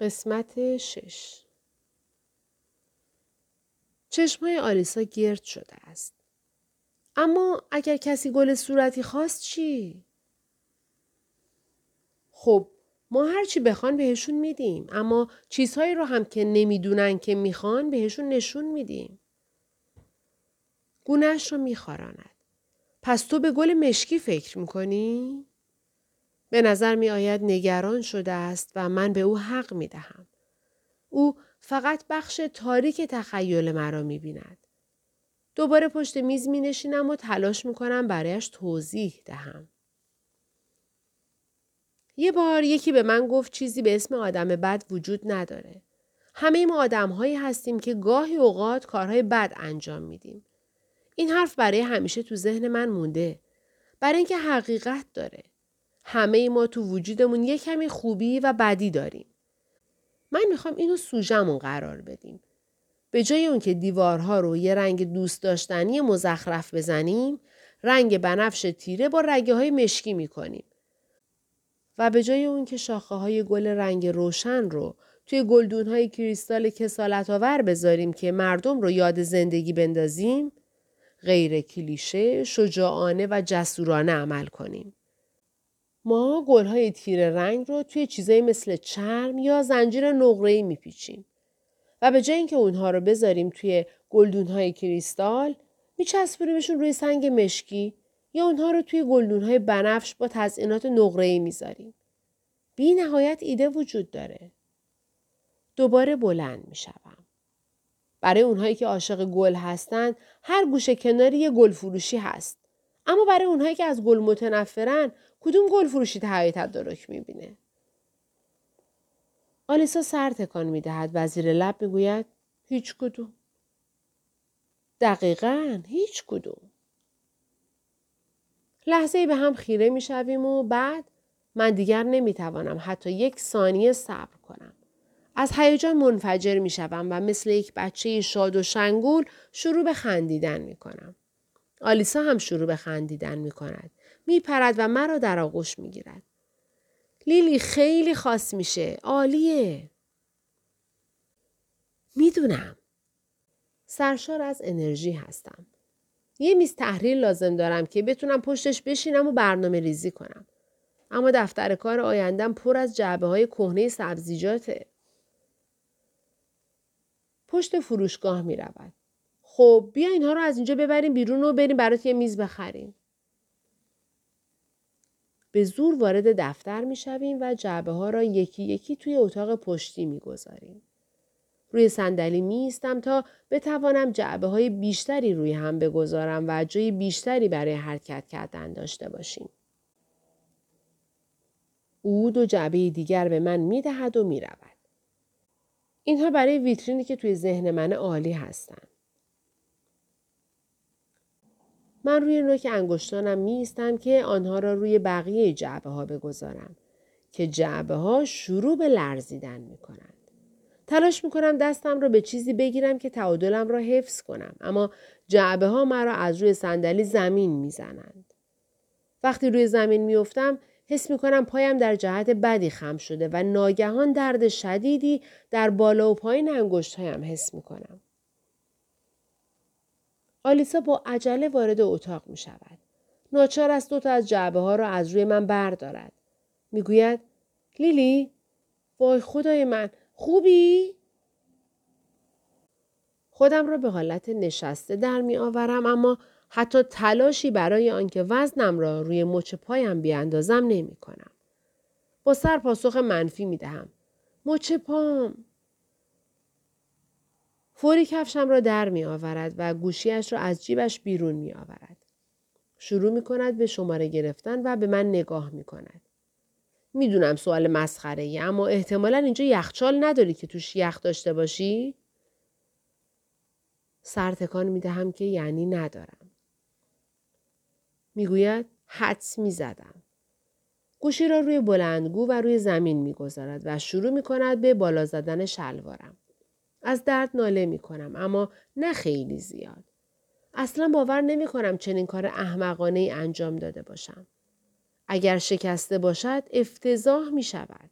قسمت شش چشمهای آلیسا گرد شده است. اما اگر کسی گل صورتی خواست چی؟ خب ما هرچی بخوان بهشون میدیم اما چیزهایی رو هم که نمی‌دونن که می‌خوان بهشون نشون میدیم. گونهش رو میخاراند. پس تو به گل مشکی فکر می‌کنی؟ به نظر می آید نگران شده است و من به او حق می دهم. او فقط بخش تاریک تخیل مرا می بیند. دوباره پشت میز می نشینم و تلاش می کنم برایش توضیح دهم. یه بار یکی به من گفت چیزی به اسم آدم بد وجود نداره. همه ما آدم هایی هستیم که گاهی اوقات کارهای بد انجام میدیم. این حرف برای همیشه تو ذهن من مونده. برای اینکه حقیقت داره. همه ما تو وجودمون یه کمی خوبی و بدی داریم. من می‌خوام اینو سوژمون قرار بدیم. به جای اون که دیوارها رو یه رنگ دوست داشتنی مزخرف بزنیم، رنگ بنفش تیره با رگه های مشکی می‌کنیم. و به جای اون که شاخه های گل رنگ روشن رو توی گلدون های کریستال کسالت آور بذاریم که مردم رو یاد زندگی بندازیم، غیر کلیشه، شجاعانه و جسورانه عمل کنیم. ما گلهای تیره رنگ رو توی چیزایی مثل چرم یا زنجیر نقره‌ای میپیچیم و به جای اینکه اونها رو بذاریم توی گلدونهای کریستال میچسبونیمشون روی سنگ مشکی یا اونها رو توی گلدونهای بنفش با تزئینات نقره‌ای می‌ذاریم. بی نهایت ایده وجود داره. دوباره بلند می‌شوم. برای اونهایی که عاشق گل هستند هر گوشه کناری یه گل فروشی هست. اما برای اونهایی که از گل متنفرن کدوم گل فروشی تهیه تدارک می‌بینه؟ آلیسا سر تکان می‌دهد. و زیر لب می‌گوید هیچ کدوم. دقیقا هیچ کدوم. لحظه به هم خیره می‌شویم و بعد من دیگر نمی‌توانم حتی یک ثانیه صبر کنم. از هیجان منفجر می‌شوم و مثل یک بچه شاد و شنگول شروع به خندیدن می کنم. آلیسا هم شروع به خندیدن می کند. می پرد و مرا در آغوش می گیرد. لیلی خیلی خاص میشه. عالیه. می‌دونم. سرشار از انرژی هستم. یه میز تحریل لازم دارم که بتونم پشتش بشینم و برنامه ریزی کنم. اما دفتر کار آیندم پر از جعبه های کهنه سبزیجاته. پشت فروشگاه می رود. خب بیا اینها رو از اینجا ببریم بیرون و بریم برات یه میز بخریم. به زور وارد دفتر می شویم و جعبه ها را یکی یکی توی اتاق پشتی می گذاریم. روی صندلی می تا بتوانم جعبه های بیشتری روی هم بگذارم و جای بیشتری برای حرکت کردن داشته باشیم. او دو جعبه دیگر به من می دهد و می رود. اینها برای ویترینی که توی ذهن من عالی هستند. من روی نوک انگشتانم می که آنها را روی بقیه جعبه ها بگذارم که جعبه ها شروع به لرزیدن می کنند. تلاش می کنم دستم را به چیزی بگیرم که تعادلم را حفظ کنم اما جعبه ها مرا از روی صندلی زمین می زنند. وقتی روی زمین می افتم حس می کنم پایم در جهت بدی خم شده و ناگهان درد شدیدی در بالا و پایین انگشتهایم حس می کنم. آلیسا با عجله وارد اتاق می شود. ناچار است دوتا از جعبه ها را از روی من بردارد. می‌گوید لیلی وای خدای من خوبی؟ خودم را به حالت نشسته در می آورم اما حتی تلاشی برای آنکه وزنم را روی مچ پایم بیاندازم نمی کنم. با سر پاسخ منفی می دهم. مچ پام. فوری کفشم را در می آورد و گوشیش را از جیبش بیرون می آورد. شروع می کند به شماره گرفتن و به من نگاه می کند. می‌دونم سوال مسخره ای اما احتمالا اینجا یخچال نداری که توش یخ داشته باشی؟ سر تکان می دهم که یعنی ندارم. می‌گوید حدس می زدم. گوشی را روی بلندگو و روی زمین می‌گذارد و شروع می کند به بالا زدن شلوارم. از درد ناله می کنم اما نه خیلی زیاد. اصلا باور نمی کنم چنین کار احمقانه ای انجام داده باشم. اگر شکسته باشد افتضاح می شود.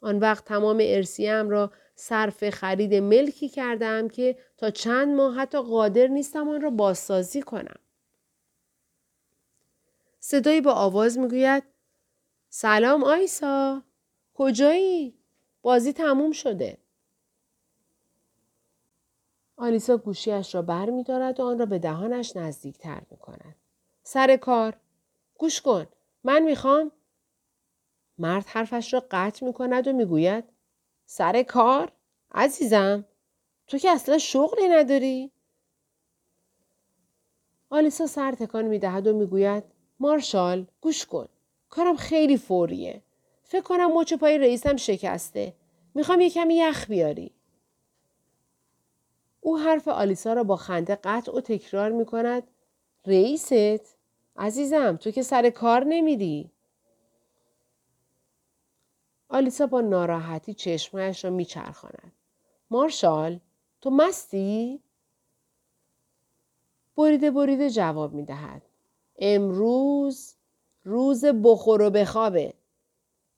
آن وقت تمام ارسیم را صرف خرید ملکی کردم که تا چند ماه حتی قادر نیستم آن را بازسازی کنم. صدایی با آواز می‌گوید سلام آیسا کجایی؟ بازی تموم شده. آلیسا گوشیش را بر می دارد و آن را به دهانش نزدیکتر می کند. سر کار. گوش کن. من می‌خوام. مرد حرفش را قطع می کند و می‌گوید سر کار؟ عزیزم تو که اصلا شغلی نداری؟ آلیسا سر تکان می دهد و می‌گوید مارشال گوش کن. کارم خیلی فوریه. فکر کنم مچ پای رئیسم شکسته. می‌خوام یه کمی یخ بیاری. او حرف آلیسا را با خنده قطع و تکرار می کند. رئیست؟ عزیزم تو که سر کار نمیری. آلیسا با ناراحتی چشمهش را میچرخاند. مارشال تو مستی؟ بریده بریده جواب می دهد. امروز روز بخور و بخوابه.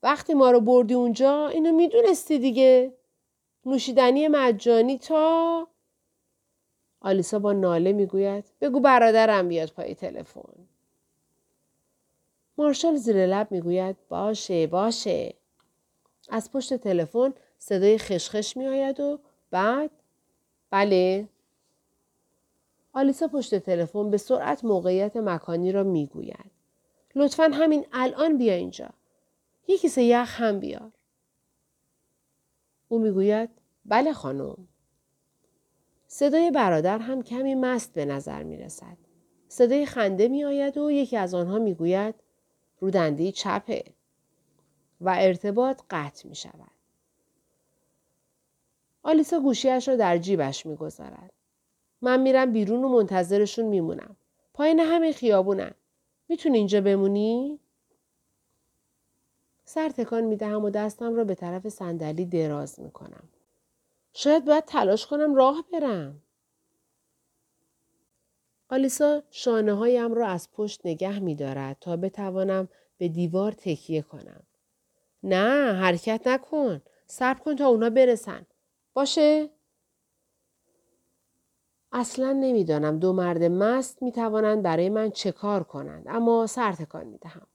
وقتی ما رو بردی اونجا اینو می‌دونستی دیگه. نوشیدنی مجانی تا آلیسا با ناله می‌گوید بگو برادرم بیاد پای تلفن. مارشال زیر لب می‌گوید باشه باشه. از پشت تلفن صدای خشخش می آید و بعد بله آلیسا پشت تلفن به سرعت موقعیت مکانی را می‌گوید. لطفا همین الان بیا اینجا. یک کیسه یخ هم بیار. او می‌گوید بله خانم. صدای برادر هم کمی مست به نظر می رسد. صدای خنده می آید و یکی از آنها می گوید رودنده چپه و ارتباط قطع می شود. آلیسا گوشیش را در جیبش می گذارد. من میرم بیرون و منتظرشون میمونم. پایین همین خیابونن. می‌تونی اینجا بمونی؟ سر تکان می دهم و دستم را به طرف صندلی دراز می کنم. شاید باید تلاش کنم راه برم. آلیسا شانه هایم را از پشت نگه می دارد تا بتوانم به دیوار تکیه کنم. نه حرکت نکن. صبر کن تا اونا برسن. باشه؟ اصلا نمی‌دانم دو مرد مست می توانند برای من چه کار کنند اما سر تکان می دهم.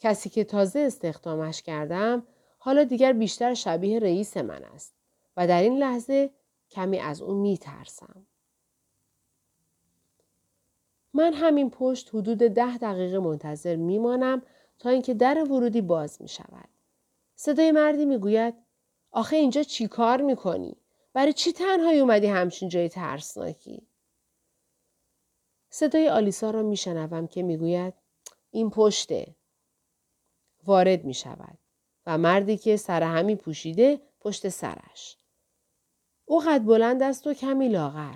کسی که تازه استخدامش کردم حالا دیگر بیشتر شبیه رئیس من است. و در این لحظه کمی از او می ترسم. من همین پشت حدود ده دقیقه منتظر می مانم تا اینکه در ورودی باز می شود. صدای مردی می گوید آخه اینجا چی کار می کنی؟ برای چی تنهایی اومدی همچین جای ترسناکی؟ صدای آلیسا را می شنوم که می گوید این پشته. وارد می شود و مردی که سر همی پوشیده پشت سرش. او قد بلند است و کمی لاغر.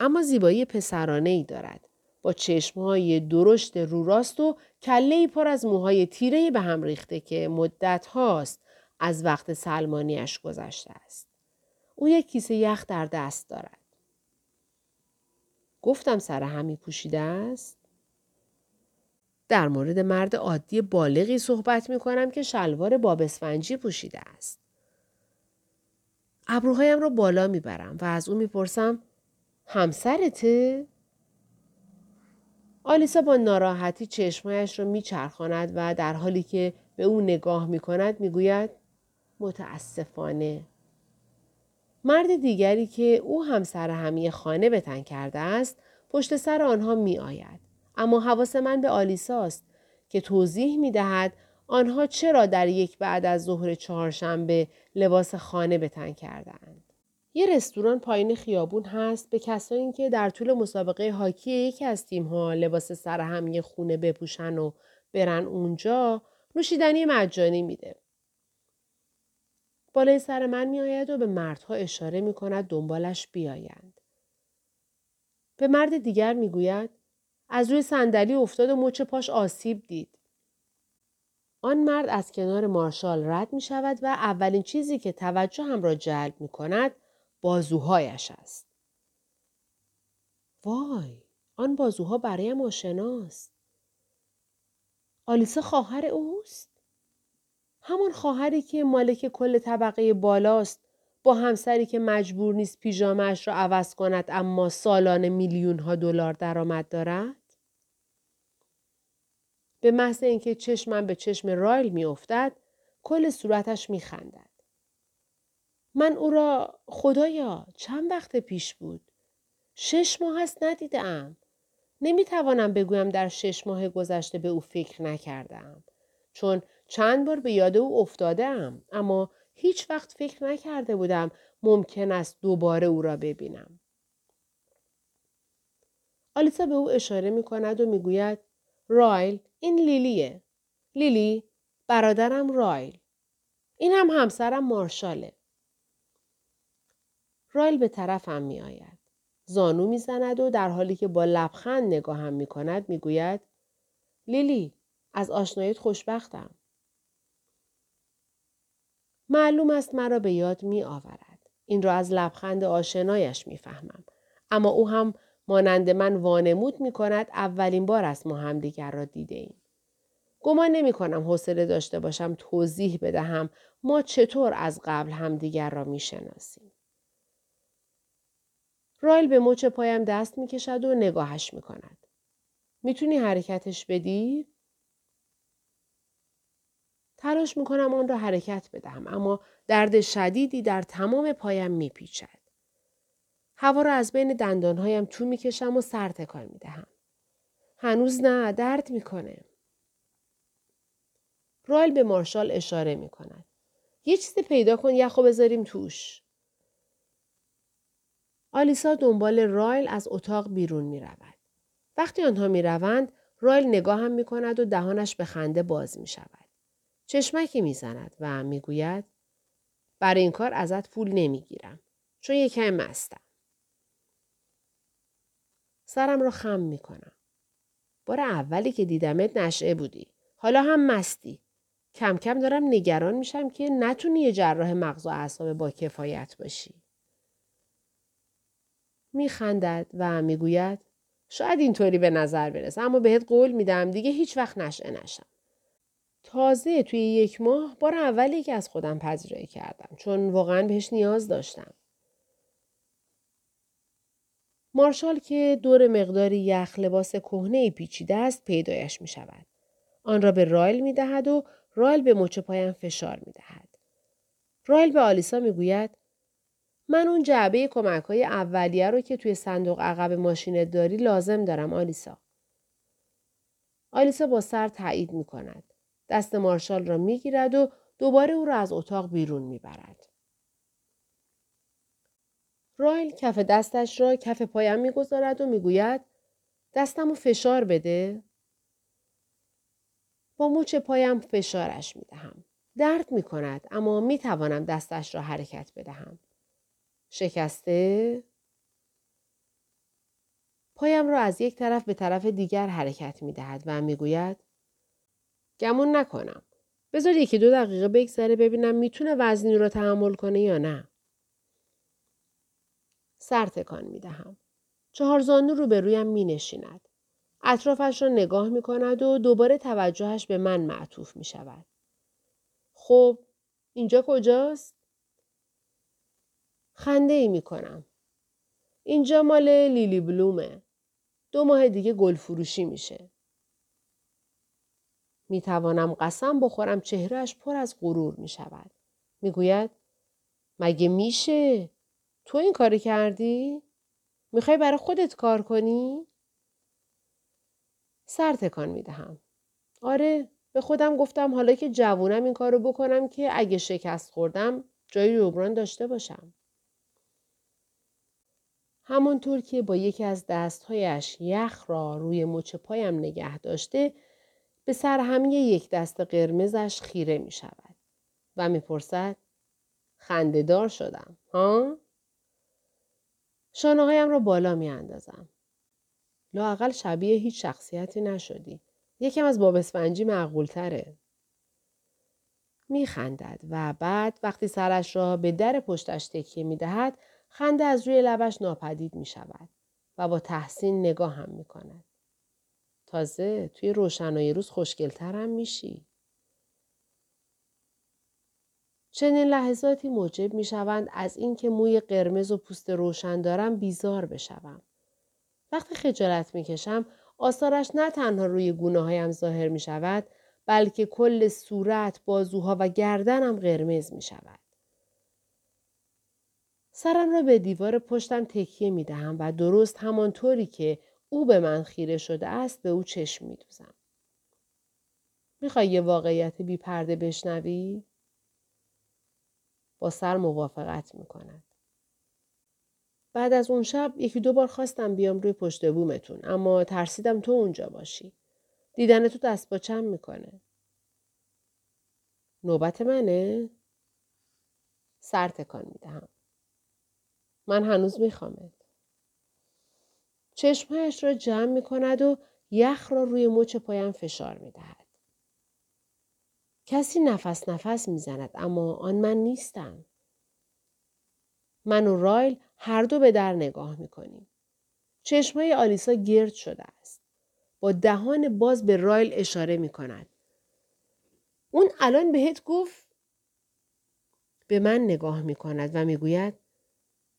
اما زیبایی پسرانه ای دارد. با چشمهای درشت رو راست و کله پر از موهای تیره به هم ریخته که مدت هاست از وقت سلمانیش گذشته است. او یک کیسه یخ در دست دارد. گفتم سر همی پوشیده است؟ در مورد مرد عادی بالغی صحبت می کنم که شلوار بابسفنجی پوشیده است. ابروهایم را بالا می‌برم و از او می‌پرسم همسرته؟ آلیسا با ناراحتی چشمهایش را میچرخاند و در حالی که به او نگاه می‌کند می‌گوید متاسفانه مرد دیگری که او همسر همی خانه بتن کرده است پشت سر آنها می آید. اما حواس من به آلیساست که توضیح می دهد آنها چرا در یک بعد از ظهر چهارشنبه لباس خانه به تن کردند. یه رستوران پایین خیابون هست به کسایی که در طول مسابقه هاکی یکی از تیمها لباس سر هم یه خونه بپوشن و برن اونجا نوشیدنی مجانی میده. بالای سر من میآید و به مردها اشاره می کند دنبالش بیایند. به مرد دیگر می‌گوید از روی صندلی افتاد و مچ پاش آسیب دید. آن مرد از کنار مارشال رد می شود و اولین چیزی که توجه هم را جلب می کند بازوهایش است. وای، آن بازوها برایم آشناست. آلیسا خواهر اوست؟ همان خواهری که مالک کل طبقه بالاست با همسری که مجبور نیست پیژامش را عوض کند اما سالانه میلیون ها دلار درآمد دارد؟ به محض اینکه چشمم به چشم رایل میافتد کل صورتش میخندد. من او را خدایا چند وقت پیش بود؟ شش ماه است ندیدم. نمی‌توانم بگویم در شش ماه گذشته به او فکر نکردم. چون چند بار به یاد او افتادم اما هیچ وقت فکر نکرده بودم ممکن است دوباره او را ببینم. آلیسا به او اشاره می کند و می گوید رایل این لیلیه. لیلی برادرم رایل. این هم همسرم مارشاله. رایل به طرفم می آید. زانو می زند و در حالی که با لبخند نگاهم می کند می گوید لیلی از آشنایت خوشبختم. معلوم است مرا به یاد می آورد. این را از لبخند آشنایش می فهمم. اما او هم مانند من وانمود می کند اولین بار است ما همدیگر را دیده ایم. گمان نمی کنم حوصله داشته باشم توضیح بدهم ما چطور از قبل همدیگر را می شناسیم. رایل به مچ پایم دست می کشد و نگاهش می کند. می‌تونی حرکتش بدی؟ تلاش می کنم آن را حرکت بدهم اما درد شدیدی در تمام پایم می پیچد. هوا را از بین دندانهایم تو می کشم و سر تکان می دهم. هنوز نه درد می‌کنه. رایل به مارشال اشاره می کند. یه چیزی پیدا کن یخو بذاریم توش. آلیسا دنبال رایل از اتاق بیرون می رود. وقتی آنها می روند، رایل نگاه هم می کند و دهانش به خنده باز می شود. چشمکی می زند و می گوید برای این کار ازت پول نمی گیرم. چون یکم مستم. سرم را خم می کنم. بار اولی که دیدمت نشعه بودی. حالا هم مستی. کم کم دارم نگران میشم که نتونی یه جراح مغز و اعصاب با کفایت باشی. میخندد و می‌گوید شاید اینطوری به نظر برسه اما بهت قول میدم دیگه هیچ وقت نشعه نشم. تازه توی یک ماه بار اولی که از خودم پذیرایی کردم چون واقعا بهش نیاز داشتم. مارشال که دور مقداری یخ لباس کهنه پیچیده است پیدایش می شود. آن را به رایل می دهد و رایل به مچ پایم فشار می دهد. رایل به آلیسا می گوید من اون جعبه کمک های اولیه رو که توی صندوق عقب ماشینت داری لازم دارم آلیسا. آلیسا با سر تایید می کند. دست مارشال را می گیرد و دوباره او را از اتاق بیرون می برد. رایل کف دستش را کف پایم می‌گذارد و می‌گوید دستم فشار بده. با مچ پایم فشارش می دهم. درد می کند اما می توانم دستش را حرکت بدهم. شکسته؟ پایم را از یک طرف به طرف دیگر حرکت می دهد و می گوید گمون نکنم. بذار یکی دو دقیقه بگذره ببینم می‌تونه وزنی را تحمل کنه یا نه. سر تکان می دهم. چهار زانو روبرویم می نشیند. اطرافش را نگاه می کند و دوباره توجهش به من معطوف می شود. خب اینجا کجاست؟ خنده ای می کنم. اینجا مال لیلی بلومه. دو ماه دیگه گل فروشی میشه. می توانم قسم بخورم چهرهش پر از غرور می شود. می گوید مگه میشه؟ تو این کاری کردی؟ می‌خوای برای خودت کار کنی؟ سر تکان می‌دهم. آره به خودم گفتم حالا که جوونم این کارو بکنم که اگه شکست خوردم جای جبران داشته باشم. همانطور که با یکی از دستهایش یخ را روی مچ پایم نگه داشته به سرهمی یک دست قرمزش خیره می شود و می‌پرسد خندهدار شدم ها؟ شانه هایم را بالا می اندازم. لاقل شبیه هیچ شخصیتی نشدی. یکم از باب اسفنجی معقول تره. می خندد و بعد وقتی سرش را به در پشتش تکیه می دهد خنده از روی لبش ناپدید می شود و با تحسین نگاه هم می کند. تازه توی روشنایی روز خوشگلتر هم میشی. چنین لحظاتی موجب می شوند از اینکه موی قرمز و پوست روشن دارم بیزار بشوم. وقتی خجالت می کشم آثارش نه تنها روی گونه هایم ظاهر می شود بلکه کل صورت، بازوها و گردنم قرمز می شود. سرم را به دیوار پشتم تکیه می دهم و درست همانطوری که او به من خیره شده است به او چشم می دوزم. می‌خوای یه واقعیت بی پرده بشنوی؟ با سر موافقت می کند. بعد از اون شب یکی دو بار خواستم بیام روی پشت بومتون اما ترسیدم تو اونجا باشی. دیدن تو دست با چم می‌کنه. نوبت منه؟ سر تکان می‌دهم. من هنوز میخوامت. چشمهایش را جمع می کند و یخ را روی مچ پایم فشار می دهد. کسی نفس نفس می‌زند اما آن من نیستم. من و رایل هر دو به در نگاه می کنیم. چشمای آلیسا گرد شده است. با دهان باز به رایل اشاره می کند. اون الان بهت گفت به من نگاه می کند و می گوید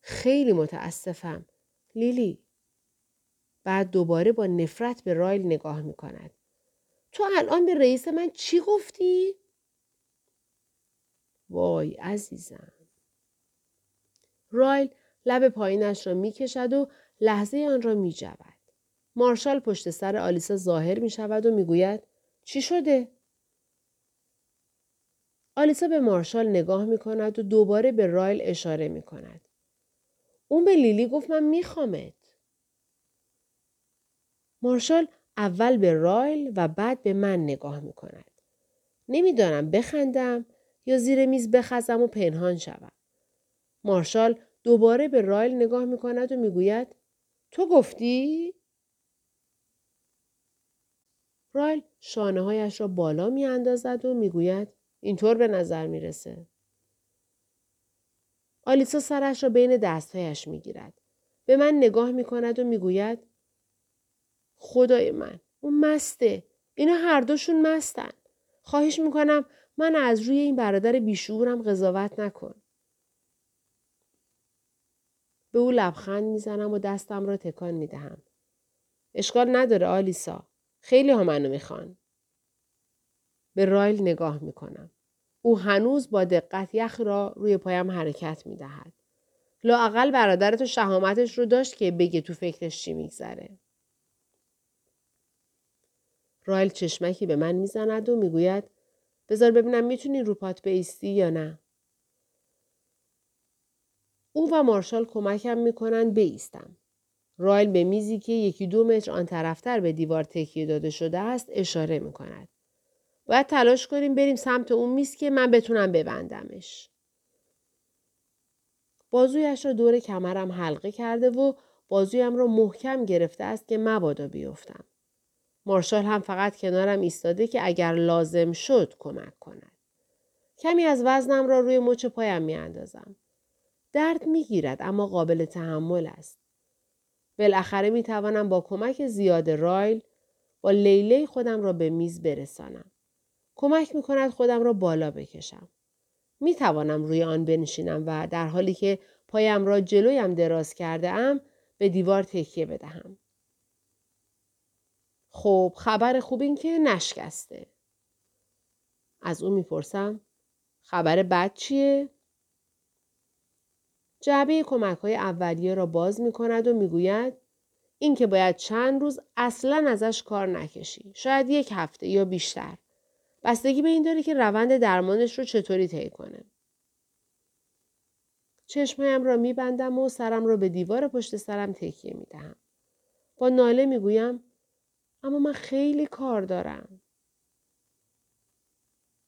خیلی متاسفم. لیلی. بعد دوباره با نفرت به رایل نگاه می کند. تو الان به رئیس من چی گفتی؟ وای عزیزم. رایل لب پایینش را می کشد و لحظه آن را می جود. مارشال پشت سر آلیسا ظاهر می شود و می گوید چی شده؟ آلیسا به مارشال نگاه می کند و دوباره به رایل اشاره می کند. اون به لیلی گفت من می خوامت. مارشال اول به رایل و بعد به من نگاه می کند. نمی‌دانم بخندم یا زیر میز بخزم و پنهان شوم. مارشال دوباره به رایل نگاه می کند و می‌گوید تو گفتی؟ رایل شانه هایش را بالا می اندازد و می‌گوید اینطور به نظر می‌رسه. آلیسا سرش را بین دستهایش می گیرد. به من نگاه می کند و می‌گوید خدای من اون مسته. اینا هر دوشون مستن. خواهش می‌کنم من از روی این برادر بیشعورم قضاوت نکن. به او لبخند می‌زنم و دستم را تکان می‌دهم. اشکال نداره آلیسا. خیلی ها منو می‌خوان. به رایل نگاه می‌کنم. او هنوز با دقت یخ را روی پایم حرکت می‌دهد. لااقل برادر تو شهامتش رو داشت که بگه تو فکرش چی میگذره. رایل چشمکی به من می‌زند و می‌گوید بذار ببینم می‌تونی رو پات بیستی یا نه. او و مارشال کمکم می‌کنند بیستم. رایل به میزی که یکی دو متر آن طرفتر به دیوار تکیه داده شده است اشاره می کند. باید تلاش کنیم بریم سمت اون میز که من بتونم ببندمش. بازویش را دور کمرم حلقه کرده و بازویم را محکم گرفته است که مبادا بیفتم. مارشال هم فقط کنارم ایستاده که اگر لازم شد کمک کند. کمی از وزنم را روی مچ پایم می اندازم. درد می گیرد اما قابل تحمل است. بالاخره می توانم با کمک زیاد رایل با لیله خودم را به میز برسانم. کمک می کند خودم را بالا بکشم. می توانم روی آن بنشینم و در حالی که پایم را جلویم دراز کرده ام به دیوار تکیه بدهم. خب خبر خوب این که نشکسته. از او می‌پرسم خبر بد چیه؟ جعبه کمک های اولیه را باز می کند و می‌گوید این که باید چند روز اصلا ازش کار نکشی. شاید یک هفته یا بیشتر. بستگی به این داره که روند درمانش رو چطوری طی کنه. چشمهایم را میبندم و سرم را به دیوار پشت سرم تکیه می‌دهم. با ناله می‌گویم اما من خیلی کار دارم.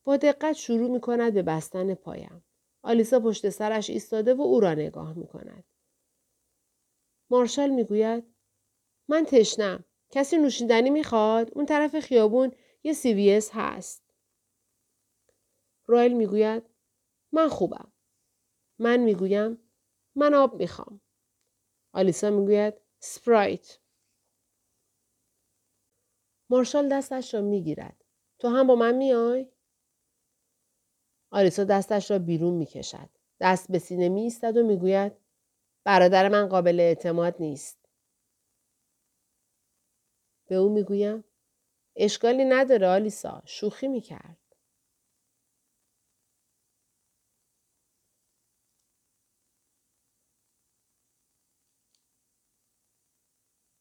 با دقت شروع می کند به بستن پایم. آلیسا پشت سرش ایستاده و او را نگاه می کند. مارشال می گوید من تشنم. کسی نوشیدنی می‌خواد؟ اون طرف خیابون یه سی وی اس هست. رایل می‌گوید من خوبم. من می‌گویم من آب می‌خوام. آلیسا می‌گوید سپرایت. مارشال دستش را می‌گیرد. تو هم با من میای؟ آلیسا دستش را بیرون می کشد. دست به سینه می ایستد و می‌گوید برادر من قابل اعتماد نیست. به او می‌گویم اشکالی نداره آلیسا شوخی می‌کرد.